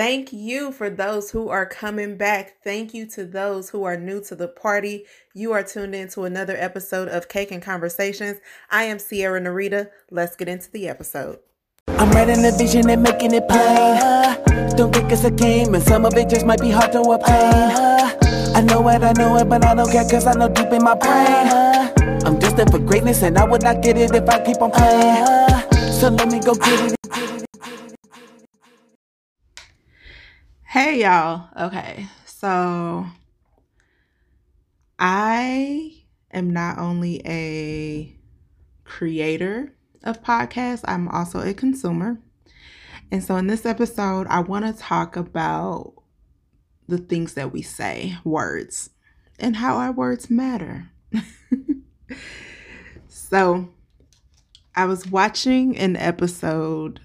Thank you for those who are coming back. Thank you to those who are new to the party. You are tuned in to another episode of Cake and Conversations. I am Sierra Narita. Let's get into the episode. I'm writing the vision and making it plain. Don't think it's a game, and some of it just might be hard to obtain. I know it, I know it, but I don't care cause I know deep in my brain. I'm destined for greatness, and I would not get it if I keep on playing. So let me go get it. Hey y'all. Okay. So I am not only a creator of podcasts, I'm also a consumer. And so in this episode, I want to talk about the things that we say, words, and how our words matter. so I was watching an episode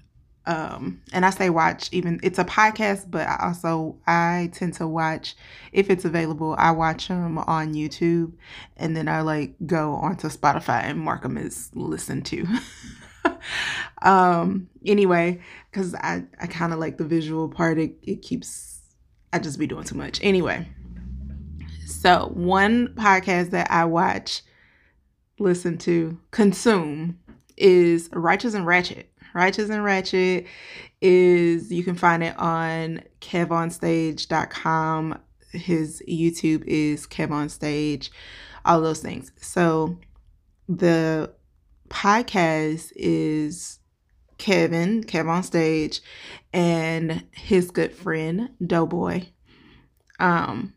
um and i say watch even it's a podcast but i also i tend to watch if it's available i watch them on youtube and then i like go onto spotify and mark them as listen to. Um anyway because i i kind of like the visual part. It, it keeps i just be doing too much. Anyway so one podcast that i watch listen to consume is righteous and ratchet Righteous and Ratchet is you can find it on kevonstage.com. His YouTube is kevonstage, all those things. So the podcast is Kevin, Kev on stage, and his good friend Doughboy. Um,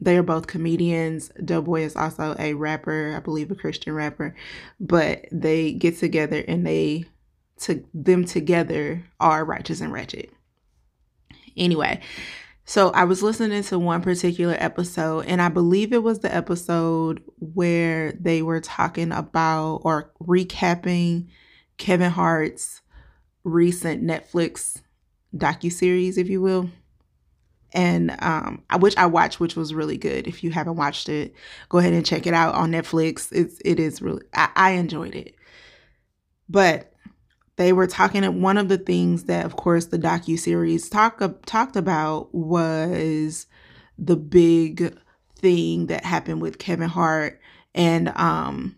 they are both comedians. Doughboy is also a rapper, I believe a Christian rapper, but they get together and they to them together are righteous and ratchet. Anyway, so I was listening to one particular episode, and I believe it was the episode where they were talking about or recapping Kevin Hart's recent Netflix docu series, if you will, and um, which I watched, which was really good. If you haven't watched it, go ahead and check it out on Netflix. It's it is really I, I enjoyed it, but they were talking one of the things that of course the docu series talk, talked about was the big thing that happened with Kevin Hart and um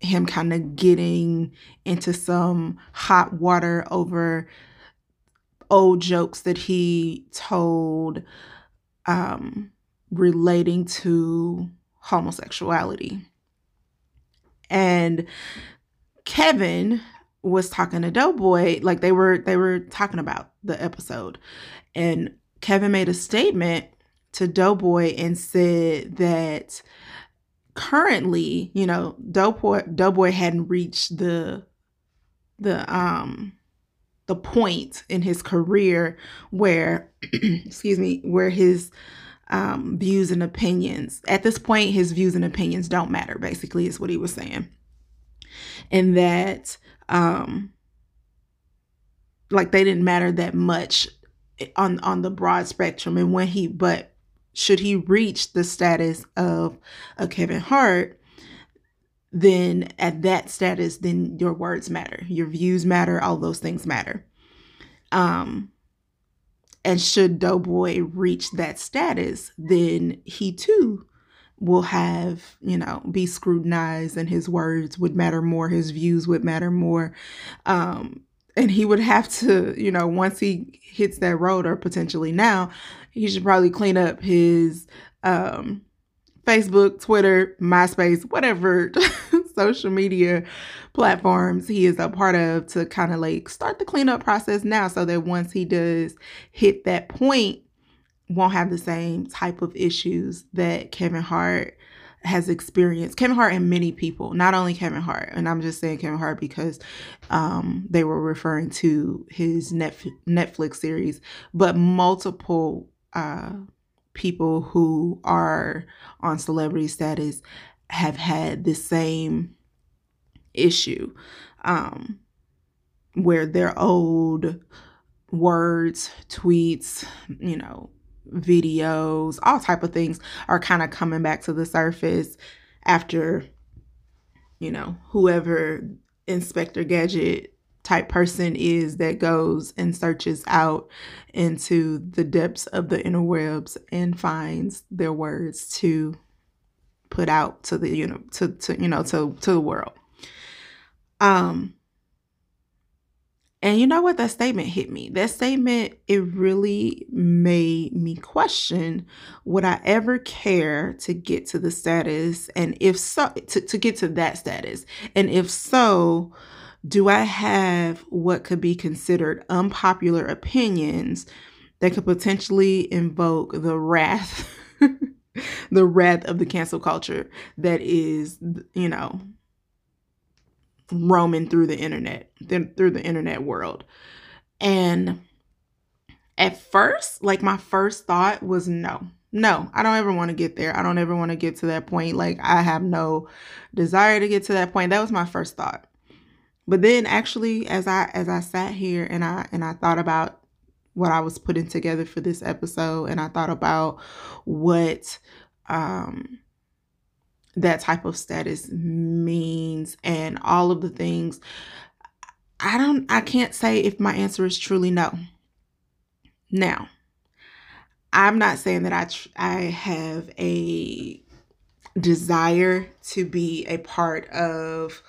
him kind of getting into some hot water over old jokes that he told um relating to homosexuality. And Kevin was talking to Doughboy, like they were they were talking about the episode. And Kevin made a statement to Doughboy and said that currently, you know, Doughboy Doughboy hadn't reached the the um the point in his career where excuse me, where his um views and opinions at this point his views and opinions don't matter basically is what he was saying and that um like they didn't matter that much on on the broad spectrum and when he but should he reach the status of a Kevin Hart then at that status then your words matter your views matter all those things matter. Um and should doughboy reach that status then he too will have, you know, be scrutinized and his words would matter more, his views would matter more. Um, and he would have to, you know, once he hits that road or potentially now, he should probably clean up his um, Facebook, Twitter, MySpace, whatever social media platforms he is a part of to kind of like start the cleanup process now so that once he does hit that point won't have the same type of issues that Kevin Hart has experienced. Kevin Hart and many people, not only Kevin Hart, and I'm just saying Kevin Hart because um, they were referring to his Netflix series, but multiple uh, people who are on celebrity status have had the same issue um, where their old words, tweets, you know, videos, all type of things are kind of coming back to the surface after you know, whoever Inspector Gadget type person is that goes and searches out into the depths of the interwebs and finds their words to put out to the you know to, to you know to to the world. Um and you know what? That statement hit me. That statement, it really made me question would I ever care to get to the status? And if so, to, to get to that status. And if so, do I have what could be considered unpopular opinions that could potentially invoke the wrath, the wrath of the cancel culture that is, you know, roaming through the internet, then through the internet world. And at first, like my first thought was no. No, I don't ever want to get there. I don't ever want to get to that point. Like I have no desire to get to that point. That was my first thought. But then actually as I as I sat here and I and I thought about what I was putting together for this episode and I thought about what um that type of status means and all of the things i don't i can't say if my answer is truly no. Now i'm not saying that i tr- i have a desire to be a part of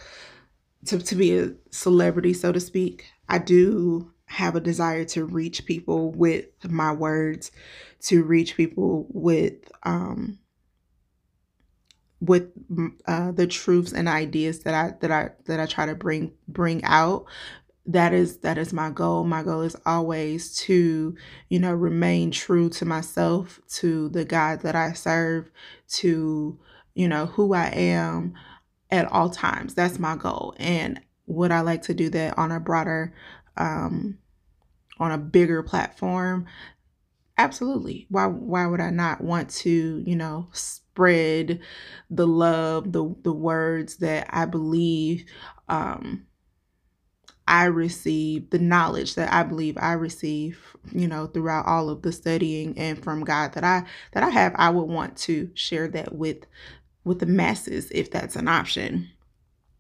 to, to be a celebrity so to speak. I do have a desire to reach people with my words to reach people with um with uh, the truths and ideas that I that I that I try to bring bring out that is that is my goal. My goal is always to you know remain true to myself to the god that i serve to you know who i am at all times. That's my goal. And would i like to do that on a broader um on a bigger platform absolutely why why would i not want to you know spread the love, the the words that I believe um, I receive, the knowledge that I believe I receive, you know, throughout all of the studying and from God that I that I have, I would want to share that with with the masses if that's an option.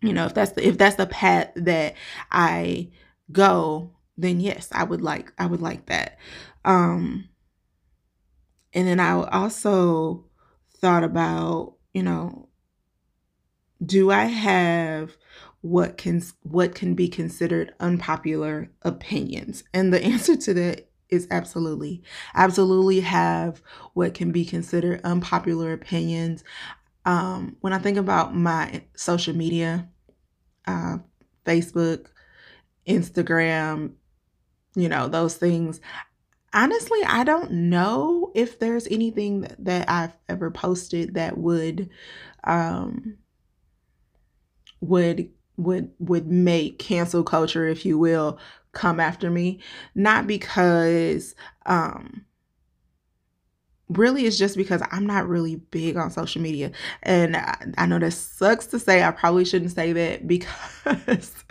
You know, if that's the if that's the path that I go, then yes, I would like I would like that. Um and then I also thought about, you know, do I have what can what can be considered unpopular opinions? And the answer to that is absolutely. Absolutely have what can be considered unpopular opinions. Um, when I think about my social media, uh, Facebook, Instagram, you know, those things, honestly, I don't know if there's anything that, I've ever posted that would um would would would make cancel culture, if you will, come after me. Not because um really it's just because I'm not really big on social media. And I, I, know that sucks to say. I probably shouldn't say that because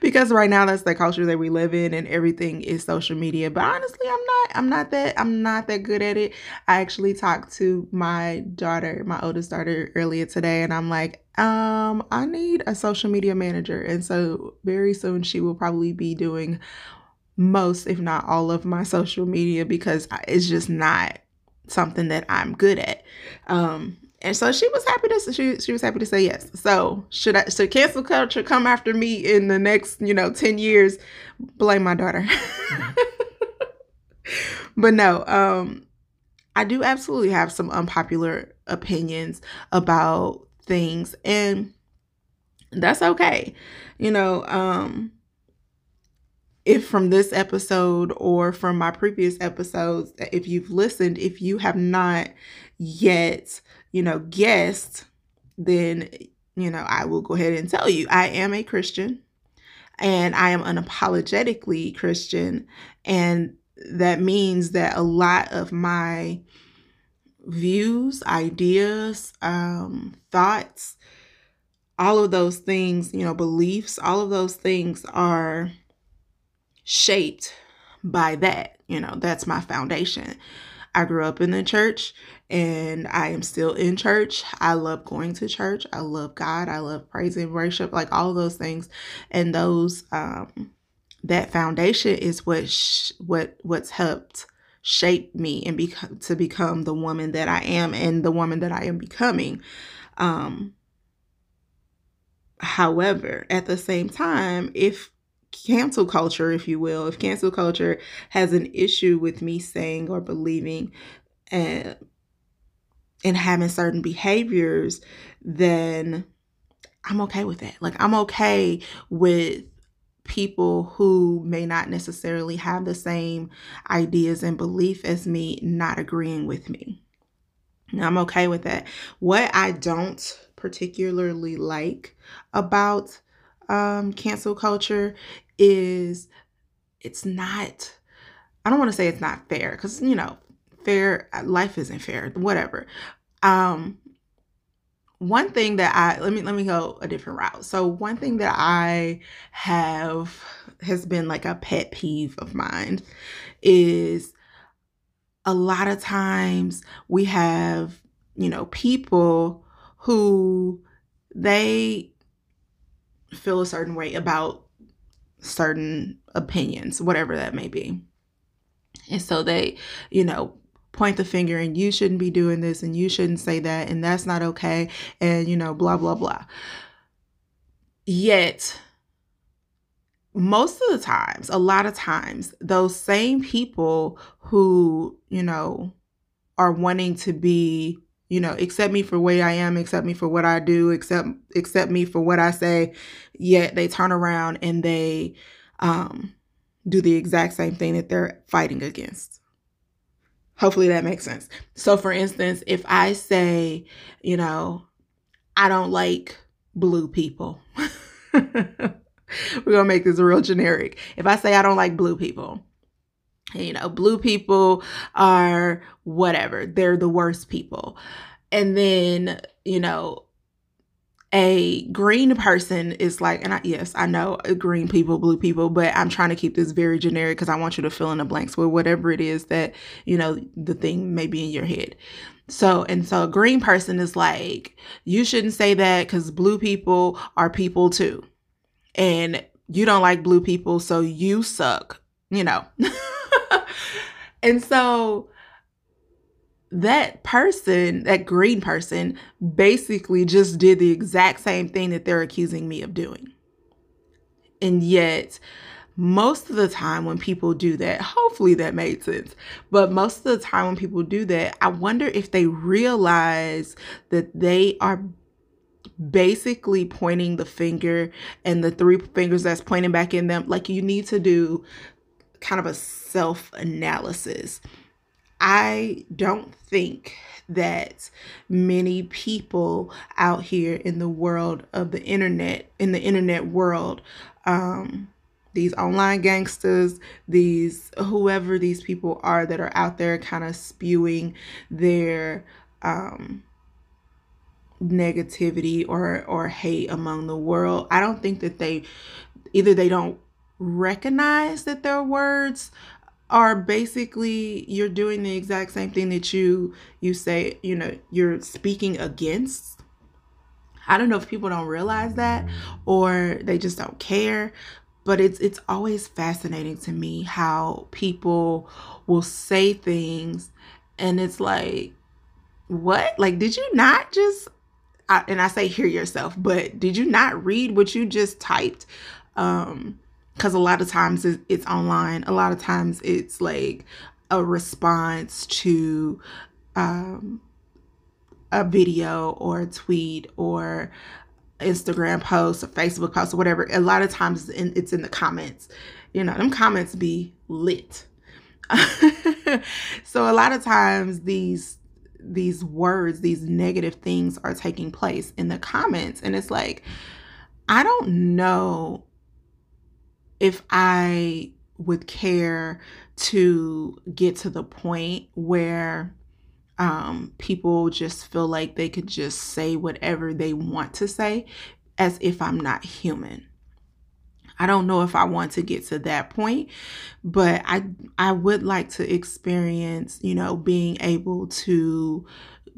because right now that's the culture that we live in and everything is social media. But honestly, I'm not I'm not that I'm not that good at it. I actually talked to my daughter, my oldest daughter earlier today and I'm like, um, I need a social media manager. And so very soon she will probably be doing most if not all of my social media because it's just not something that I'm good at. Um, and so she was happy to she, she was happy to say yes. So should I should cancel culture come after me in the next, you know, 10 years? Blame my daughter. but no, um I do absolutely have some unpopular opinions about things and that's okay. You know, um if from this episode or from my previous episodes, if you've listened, if you have not yet, you know, guessed, then, you know, I will go ahead and tell you I am a Christian and I am unapologetically Christian. And that means that a lot of my views, ideas, um, thoughts, all of those things, you know, beliefs, all of those things are shaped by that. You know, that's my foundation. I grew up in the church and I am still in church. I love going to church. I love God. I love praise and worship, like all those things. And those um that foundation is what sh- what what's helped shape me and become to become the woman that I am and the woman that I am becoming. Um, however, at the same time, if cancel culture, if you will, if cancel culture has an issue with me saying or believing and and having certain behaviors, then I'm okay with that. Like I'm okay with people who may not necessarily have the same ideas and belief as me not agreeing with me. Now, I'm okay with that. What I don't particularly like about um, cancel culture is it's not, I don't want to say it's not fair because, you know, fair, life isn't fair, whatever. Um, one thing that I let me let me go a different route. So one thing that I have has been like a pet peeve of mine is a lot of times we have, you know, people who they feel a certain way about certain opinions, whatever that may be. And so they, you know, point the finger and you shouldn't be doing this and you shouldn't say that and that's not okay and you know blah blah blah yet most of the times a lot of times those same people who you know are wanting to be you know accept me for what i am accept me for what i do accept accept me for what i say yet they turn around and they um do the exact same thing that they're fighting against Hopefully that makes sense. So, for instance, if I say, you know, I don't like blue people, we're to make this real generic. If I say I don't like blue people, you know, blue people are whatever, they're the worst people. And then, you know, a green person is like, and I, yes, I know green people, blue people, but I'm trying to keep this very generic because I want you to fill in the blanks with whatever it is that, you know, the thing may be in your head. So, and so a green person is like, you shouldn't say that because blue people are people too. And you don't like blue people, so you suck, you know. and so that person, that green person, basically just did the exact same thing that they're accusing me of doing. And yet, most of the time when people do that, hopefully that made sense, but most of the time when people do that, I wonder if they realize that they are basically pointing the finger and the three fingers that's pointing back in them. Like you need to do kind of a self analysis I don't think that many people out here in the world of the internet, in the internet world, um, these online gangsters, these whoever these people are that are out there kind of spewing their um, negativity or or hate among the world. I don't think that they either they don't recognize that their words are basically you're doing the exact same thing that you you say you know you're speaking against. I don't know if people don't realize that or they just don't care but it's it's always fascinating to me how people will say things and it's like what? Like did you not just I, and i say hear yourself but did you not read what you just typed? Um because a lot of times it's online. A lot of times it's like a response to um, a video or a tweet or instagram post or facebook post or whatever. A lot of times it's in the comments. You know them comments be lit. So a lot of times these these words these negative things are taking place in the comments. And it's like i don't know if I would care to get to the point where um, people just feel like they could just say whatever they want to say as if I'm not human. I don't know if I want to get to that point, but I I would like to experience, you know, being able to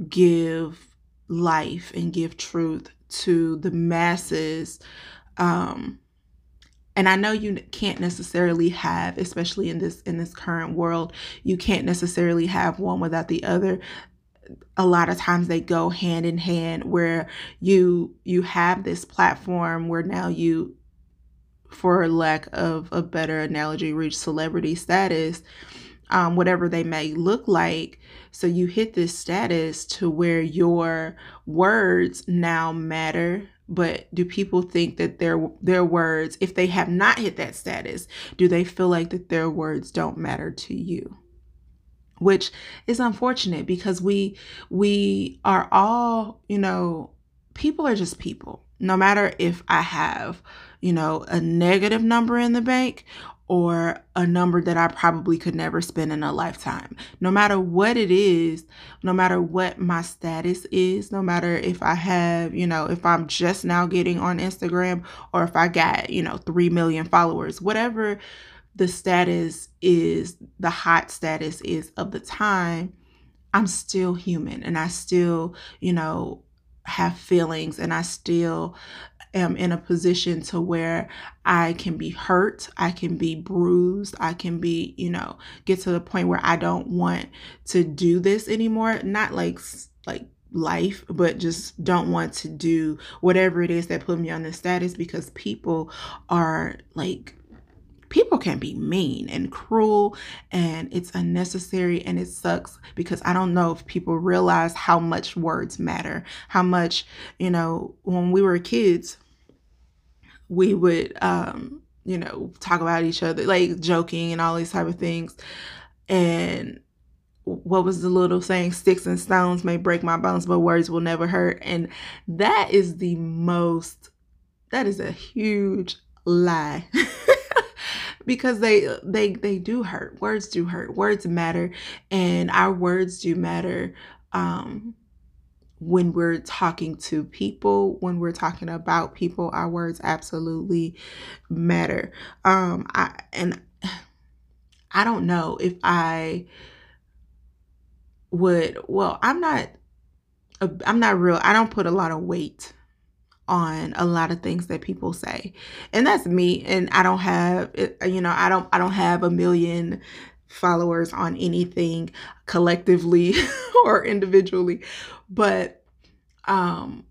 give life and give truth to the masses um and I know you can't necessarily have, especially in this in this current world, you can't necessarily have one without the other. A lot of times they go hand in hand where you you have this platform where now you for lack of a better analogy reach celebrity status um, whatever they may look like. So you hit this status to where your words now matter. But do people think that their their words, if they have not hit that status, do they feel like that their words don't matter to you? Which is unfortunate because we we are all, you know, people are just people. No matter if I have, you know, a negative number in the bank or a number that I probably could never spend in a lifetime. No matter what it is, no matter what my status is, no matter if I have, you know, if I'm just now getting on Instagram or if I got, you know, 3 million followers, whatever the status is, the hot status is of the time, I'm still human and I still, you know, have feelings and I still am in a position to where I can be hurt, I can be bruised, I can be, you know, get to the point where I don't want to do this anymore. Not like like life, but just don't want to do whatever it is that put me on this status because people are like people can be mean and cruel and it's unnecessary and it sucks because I don't know if people realize how much words matter. How much, you know, when we were kids, we would um, you know, talk about each other, like joking and all these type of things. And what was the little saying sticks and stones may break my bones but words will never hurt and that is the most that is a huge lie because they they they do hurt. Words do hurt. Words matter and our words do matter um when we're talking to people, when we're talking about people, our words absolutely matter. Um I and I don't know if I would well, I'm not I'm not real. I don't put a lot of weight on a lot of things that people say and that's me and i don't have you know i don't i don't have a million followers on anything collectively or individually. But um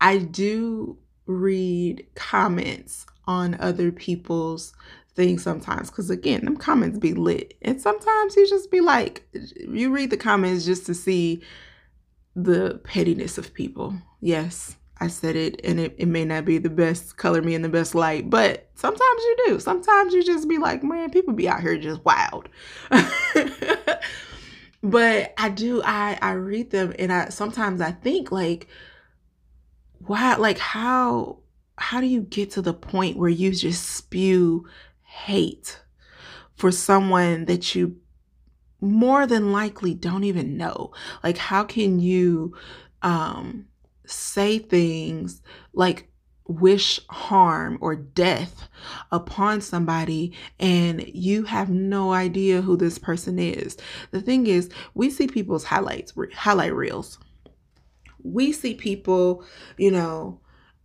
i do read comments on other people's things sometimes because again them comments be lit. And sometimes you just be like you read the comments just to see the pettiness of people. Yes I said it and it, it may not be the best color me in the best light, but sometimes you do. Sometimes you just be like, man, people be out here just wild. but I do I I read them and I sometimes I think like why like how how do you get to the point where you just spew hate for someone that you more than likely don't even know? Like how can you um say things like wish harm or death upon somebody and you have no idea who this person is. The thing is, we see people's highlights, highlight reels. We see people, you know,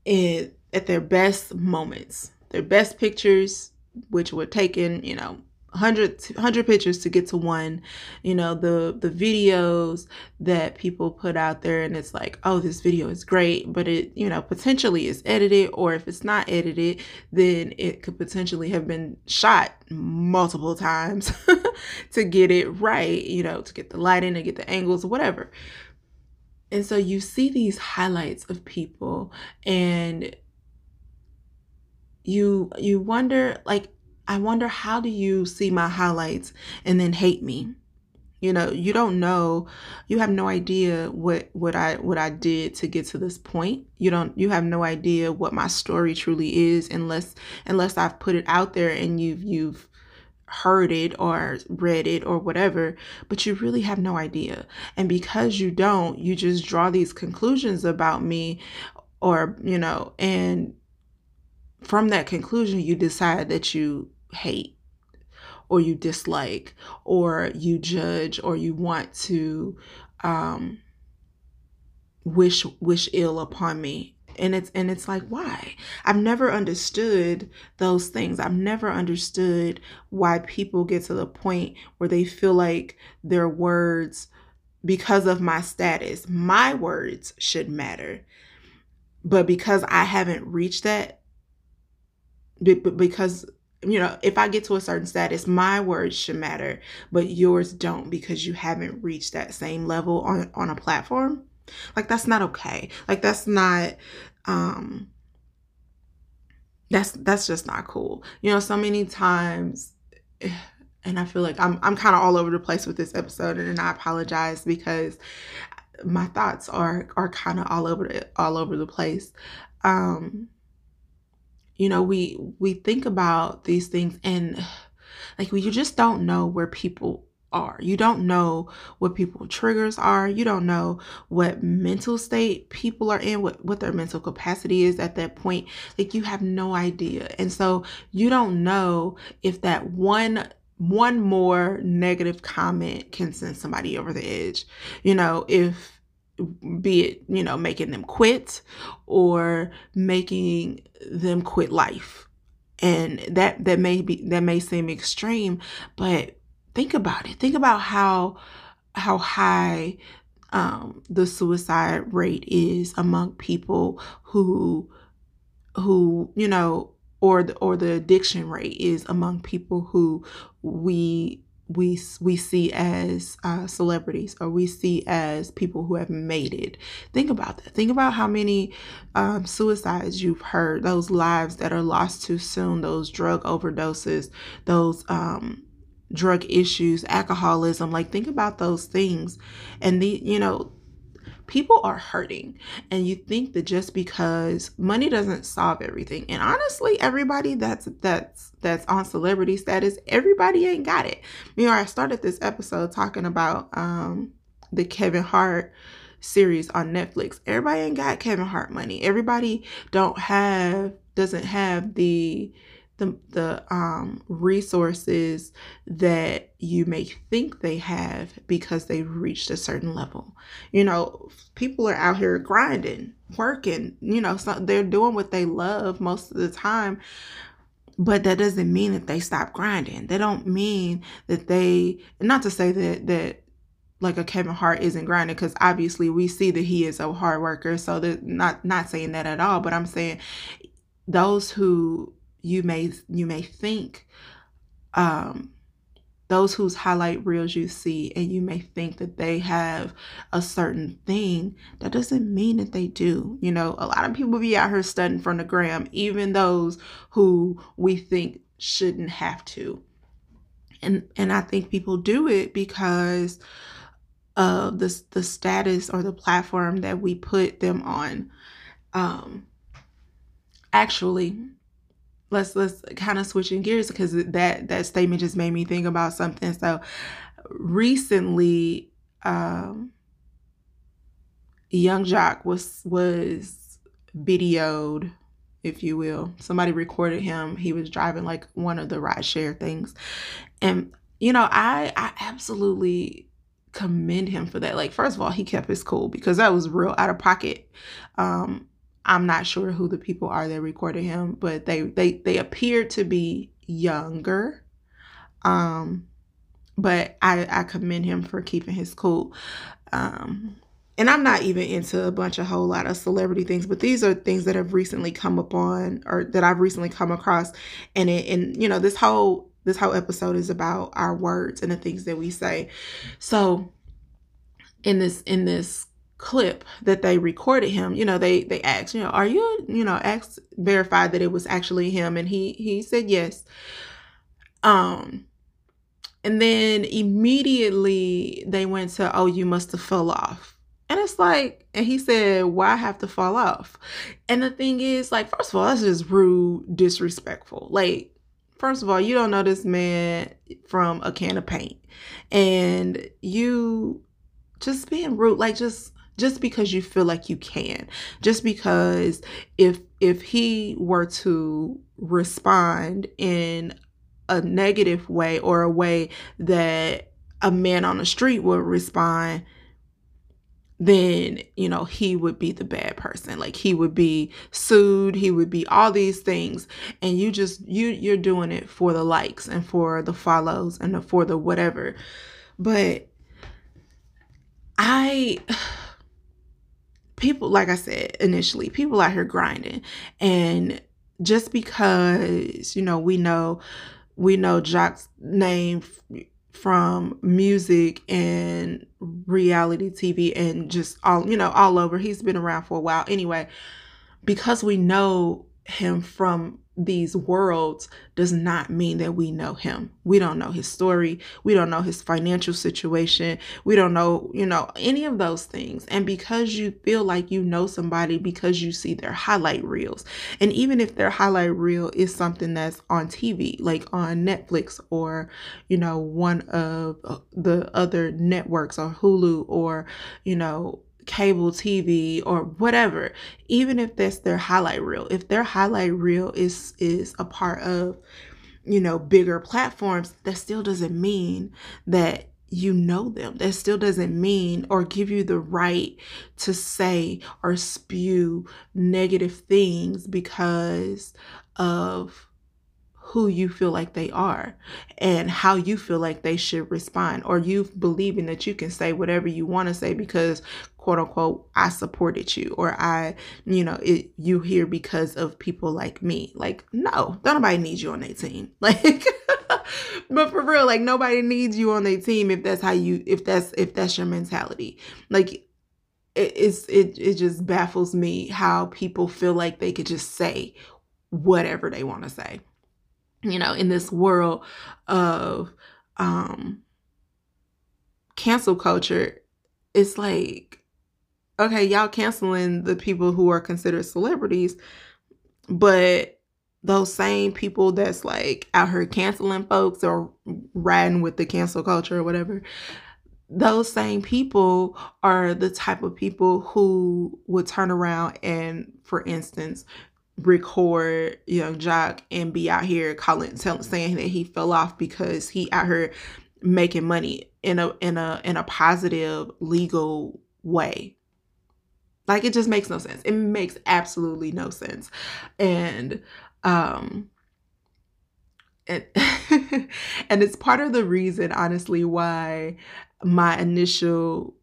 in at their best moments, their best pictures, which were taken, you know, 100, 100 pictures to get to one you know the the videos that people put out there and it's like oh this video is great but it you know potentially is edited or if it's not edited then it could potentially have been shot multiple times to get it right you know to get the lighting to get the angles whatever. And so you see these highlights of people and you you wonder like I wonder how do you see my highlights and then hate me? You know, you don't know, you have no idea what what I what I did to get to this point. You don't you have no idea what my story truly is unless unless I've put it out there and you've you've heard it or read it or whatever, but you really have no idea. And because you don't, you just draw these conclusions about me or, you know, and from that conclusion you decide that you hate or you dislike or you judge or you want to um, wish wish ill upon me. And it's and it's like why? I've never understood those things. I've never understood why people get to the point where they feel like their words because of my status my words should matter. But because i haven't reached that because you know if i get to a certain status my words should matter but yours don't because you haven't reached that same level on on a platform like that's not okay. Like that's not um that's that's just not cool. You know, so many times and I feel like I'm I'm kind of all over the place with this episode and I apologize because my thoughts are are kind of all over all over the place. Um you know, we we think about these things and like you just don't know where people are. You don't know what people triggers are. You don't know what mental state people are in, what, what their mental capacity is at that point. Like you have no idea. And so you don't know if that one one more negative comment can send somebody over the edge. You know, if be it, you know, making them quit or making them quit life. And that that may be that may seem extreme, but think about it. Think about how how high um, the suicide rate is among people who who you know or the or the addiction rate is among people who we we we see as uh, celebrities or we see as people who have made it. Think about that. Think about how many um, suicides you've heard, those lives that are lost too soon, those drug overdoses, those um, drug issues, alcoholism. Like, think about those things. And the, you know, people are hurting. And you think that just because money doesn't solve everything. And honestly, everybody that's that's that's on celebrity status, everybody ain't got it. You know, I started this episode talking about um the Kevin Hart series on Netflix. Everybody ain't got Kevin Hart money. Everybody don't have doesn't have the the the um, resources that you may think they have because they've reached a certain level. You know, people are out here grinding, working. You know, so they're doing what they love most of the time. But that doesn't mean that they stop grinding. They don't mean that they. Not to say that that like a Kevin Hart isn't grinding because obviously we see that he is a hard worker. So they're not not saying that at all. But I'm saying those who you may you may think um, those whose highlight reels you see and you may think that they have a certain thing that doesn't mean that they do. You know a lot of people be out here studying from the gram even those who we think shouldn't have to. And and i think people do it because of the, the status or the platform that we put them on. Um actually let's let's kind of switching gears because that that statement just made me think about something. So recently, um, Yung Joc was was videoed, if you will. Somebody recorded him. He was driving like one of the ride share things, and you know, I I absolutely commend him for that. Like, first of all, he kept his cool because that was real out of pocket. Um, I'm not sure who the people are that recorded him, but they they they appear to be younger. Um, but I I commend him for keeping his cool. Um, and I'm not even into a bunch of whole lot of celebrity things, but these are things that have recently come upon or that I've recently come across. And it, and you know, this whole this whole episode is about our words and the things that we say. So in this in this clip that they recorded him you know they they asked you know are you you know asked verified that it was actually him? And he he said yes. Um and then immediately they went to oh you must have fell off. And it's like and he said why have to fall off? And the thing is like first of all that's just rude disrespectful. Like first of all you don't know this man from a can of paint. And you just being rude like just just because you feel like you can. Just because if if he were to respond in a negative way or a way that a man on the street would respond then you know he would be the bad person. Like he would be sued. He would be all these things. And you just you you're doing it for the likes and for the follows and for the whatever. But i people like i said initially people out here grinding and just because you know we know we know Joc's name from music and reality TV and just all, you know, all over. He's been around for a while. Anyway, because we know him from these worlds does not mean that we know him. We don't know his story. We don't know his financial situation. We don't know, you know, any of those things. And because you feel like you know somebody because you see their highlight reels. And even if their highlight reel is something that's on TV, like on Netflix or, you know, one of uh, the other networks or Hulu or, you know, cable TV or whatever, even if that's their highlight reel, if their highlight reel is is a part of, you know, bigger platforms, that still doesn't mean that you know them. That still doesn't mean or give you the right to say or spew negative things because of who you feel like they are and how you feel like they should respond or you believing that you can say whatever you want to say because quote unquote I supported you or I you know it you here because of people like me. Like no don't nobody needs you on their team. Like but for real like nobody needs you on their team if that's how you if that's if that's your mentality. Like it, it's it it just baffles me how people feel like they could just say whatever they want to say you know, in this world of um cancel culture, it's like, okay, y'all canceling the people who are considered celebrities, but those same people that's like out here canceling folks or riding with the cancel culture or whatever, those same people are the type of people who would turn around and, for instance, record Yung Joc and be out here calling saying that he fell off because he out here making money in a in a in a positive legal way like it just makes no sense it makes absolutely no sense and um and, and it's part of the reason honestly why my initial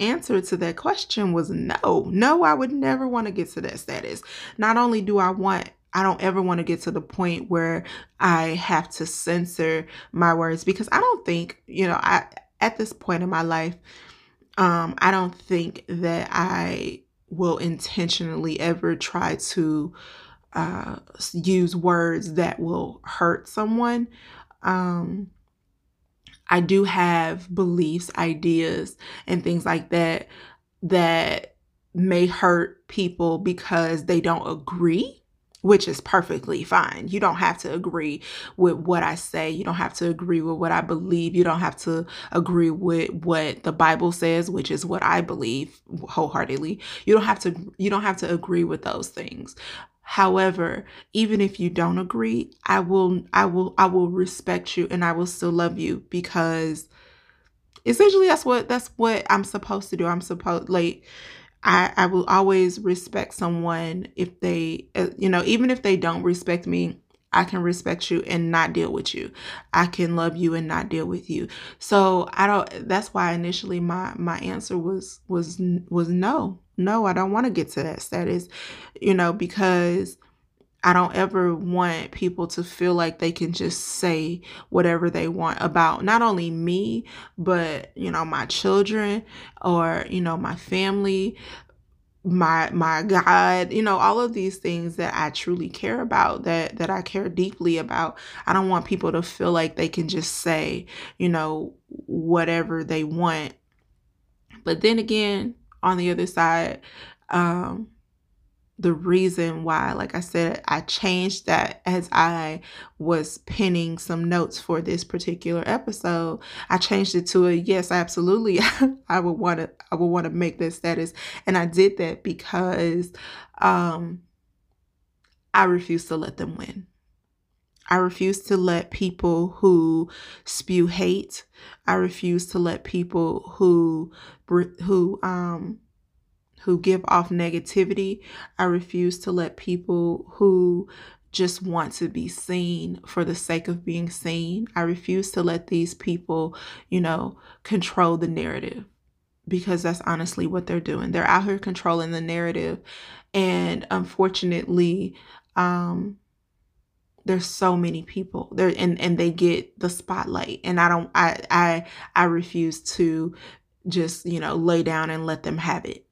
answer to that question was no. No, I would never want to get to that status. Not only do I want I don't ever want to get to the point where I have to censor my words because I don't think, you know, I at this point in my life, um, I don't think that I will intentionally ever try to uh, use words that will hurt someone. Um, I do have beliefs, ideas, and things like that that may hurt people because they don't agree, which is perfectly fine. You don't have to agree with what I say. You don't have to agree with what I believe. You don't have to agree with what the Bible says, which is what I believe wholeheartedly. You don't have to you don't have to agree with those things. However, even if you don't agree, I will I will I will respect you and I will still love you because essentially that's what that's what I'm supposed to do. I'm supposed like I I will always respect someone if they uh, you know, even if they don't respect me, I can respect you and not deal with you. I can love you and not deal with you. So I don't that's why initially my my answer was was was no no, I don't want to get to that status, you know, because I don't ever want people to feel like they can just say whatever they want about not only me, but, you know, my children or, you know, my family, my my god you know all of these things that i truly care about that that i care deeply about. I don't want people to feel like they can just say you know whatever they want. But then again on the other side, um, the reason why, like I said, I changed that as I was pinning some notes for this particular episode. I changed it to a yes, absolutely. I would want to I would want to make this status. And I did that because um I refuse to let them win. I refuse to let people who spew hate. I refuse to let people who who um who give off negativity. I refuse to let people who just want to be seen for the sake of being seen. I refuse to let these people, you know, control the narrative because that's honestly what they're doing. They're out here controlling the narrative. And unfortunately, um, there's so many people there and, and they get the spotlight. And I don't I I I refuse to just, you know, lay down and let them have it.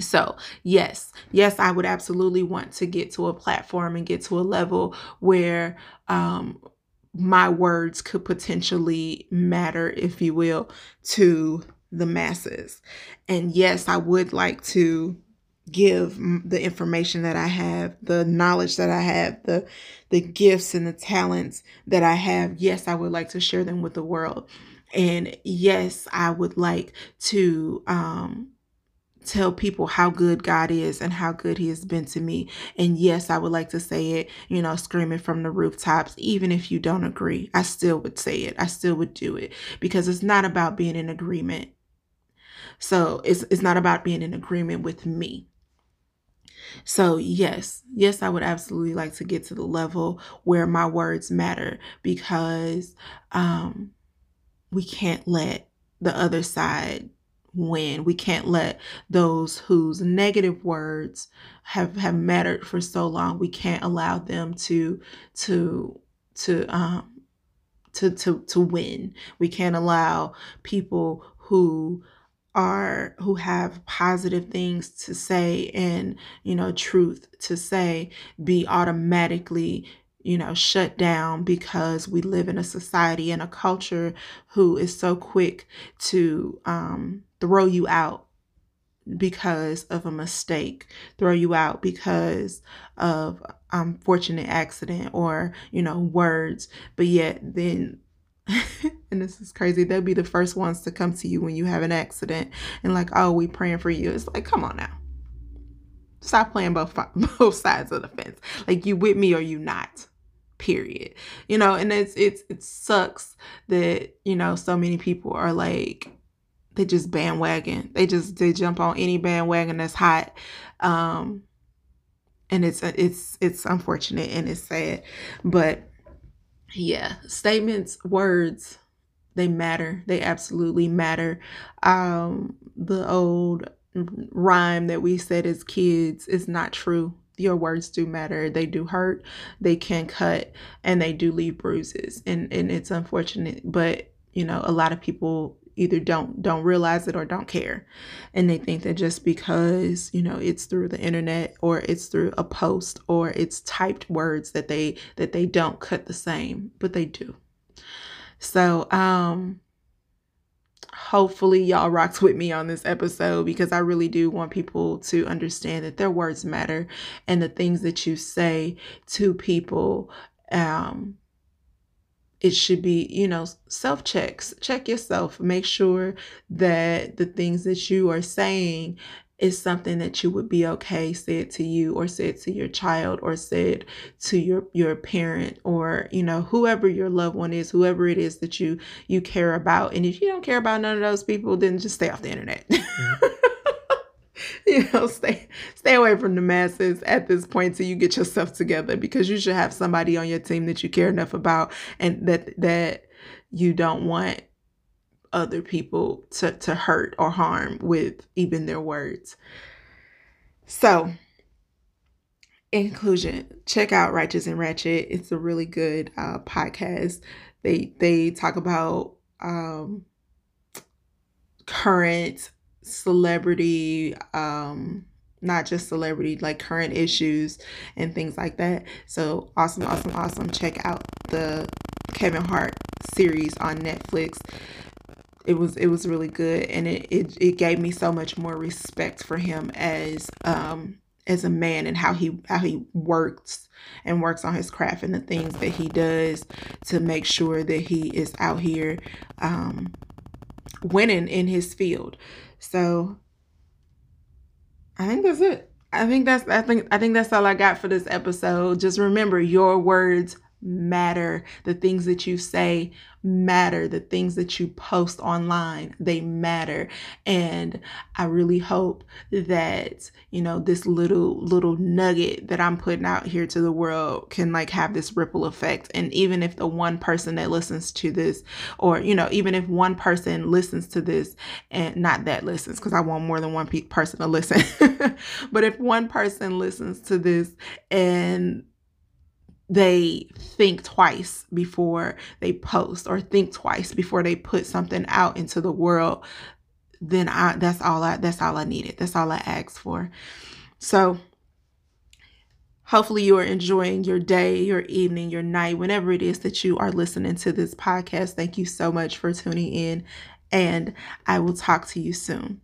So, yes, yes, I would absolutely want to get to a platform and get to a level where um, my words could potentially matter, if you will, to the masses. And yes, I would like to give the information that I have, the knowledge that I have, the the gifts and the talents that I have. Yes, I would like to share them with the world. And yes, I would like to um tell people how good God is and how good He has been to me. And yes, I would like to say it, you know, screaming from the rooftops, even if you don't agree. I still would say it. I still would do it because it's not about being in agreement. So it's it's not about being in agreement with me. So, yes, yes, I would absolutely like to get to the level where my words matter because um, we can't let the other side win. We can't let those whose negative words have have mattered for so long. We can't allow them to to to um to to to win. We can't allow people who are who have positive things to say and you know truth to say be automatically you know, shut down because we live in a society and a culture who is so quick to um, throw you out because of a mistake, throw you out because of unfortunate accident or, you know, words. But yet then and this is crazy. They'll be the first ones to come to you when you have an accident and like, oh, we praying for you. It's like, come on now. Stop playing both both sides of the fence. Like you with me or you not period you know and it's it's it sucks that you know so many people are like they just bandwagon. They just they jump on any bandwagon that's hot. Um and it's it's it's unfortunate and it's sad. But yeah statements words they matter. They absolutely matter. Um the old rhyme that we said as kids is not true. Your words do matter. They do hurt. They can cut and they do leave bruises. And and it's unfortunate but you know a lot of people either don't don't realize it or don't care. And they think that just because you know it's through the internet or it's through a post or it's typed words that they that they don't cut the same but they do. So um hopefully y'all rocked with me on this episode because I really do want people to understand that their words matter and the things that you say to people um it should be, you know, self checks. Check yourself. Make sure that the things that you are saying is something that you would be okay said to you or said to your child or said to your your parent or you know whoever your loved one is whoever it is that you you care about and if you don't care about none of those people then just stay off the internet mm-hmm. you know stay stay away from the masses at this point till you get yourself together because you should have somebody on your team that you care enough about and that that you don't want other people to, to hurt or harm with even their words. So, inclusion. check out Righteous and Ratchet. It's a really good uh, podcast. They they talk about um, current celebrity, um, not just celebrity, like current issues and things like that. So awesome, awesome, awesome. Check out the Kevin Hart series on Netflix it was it was really good and it, it it gave me so much more respect for him as um as a man and how he how he works and works on his craft and the things that he does to make sure that he is out here um winning in his field so i think that's it. I think that's i think i think that's all i got for this episode. Just remember your words matter. The things that you say matter. The things that you post online, they matter. And I really hope that, you know, this little little nugget that I'm putting out here to the world can like have this ripple effect. And even if the one person that listens to this or, you know, even if one person listens to this and not that listens because I want more than one pe- person to listen. but if one person listens to this and they think twice before they post or think twice before they put something out into the world then I that's all I that's all I needed. That's all I asked for. So hopefully you are enjoying your day, your evening, your night, whenever it is that you are listening to this podcast. Thank you so much for tuning in and I will talk to you soon.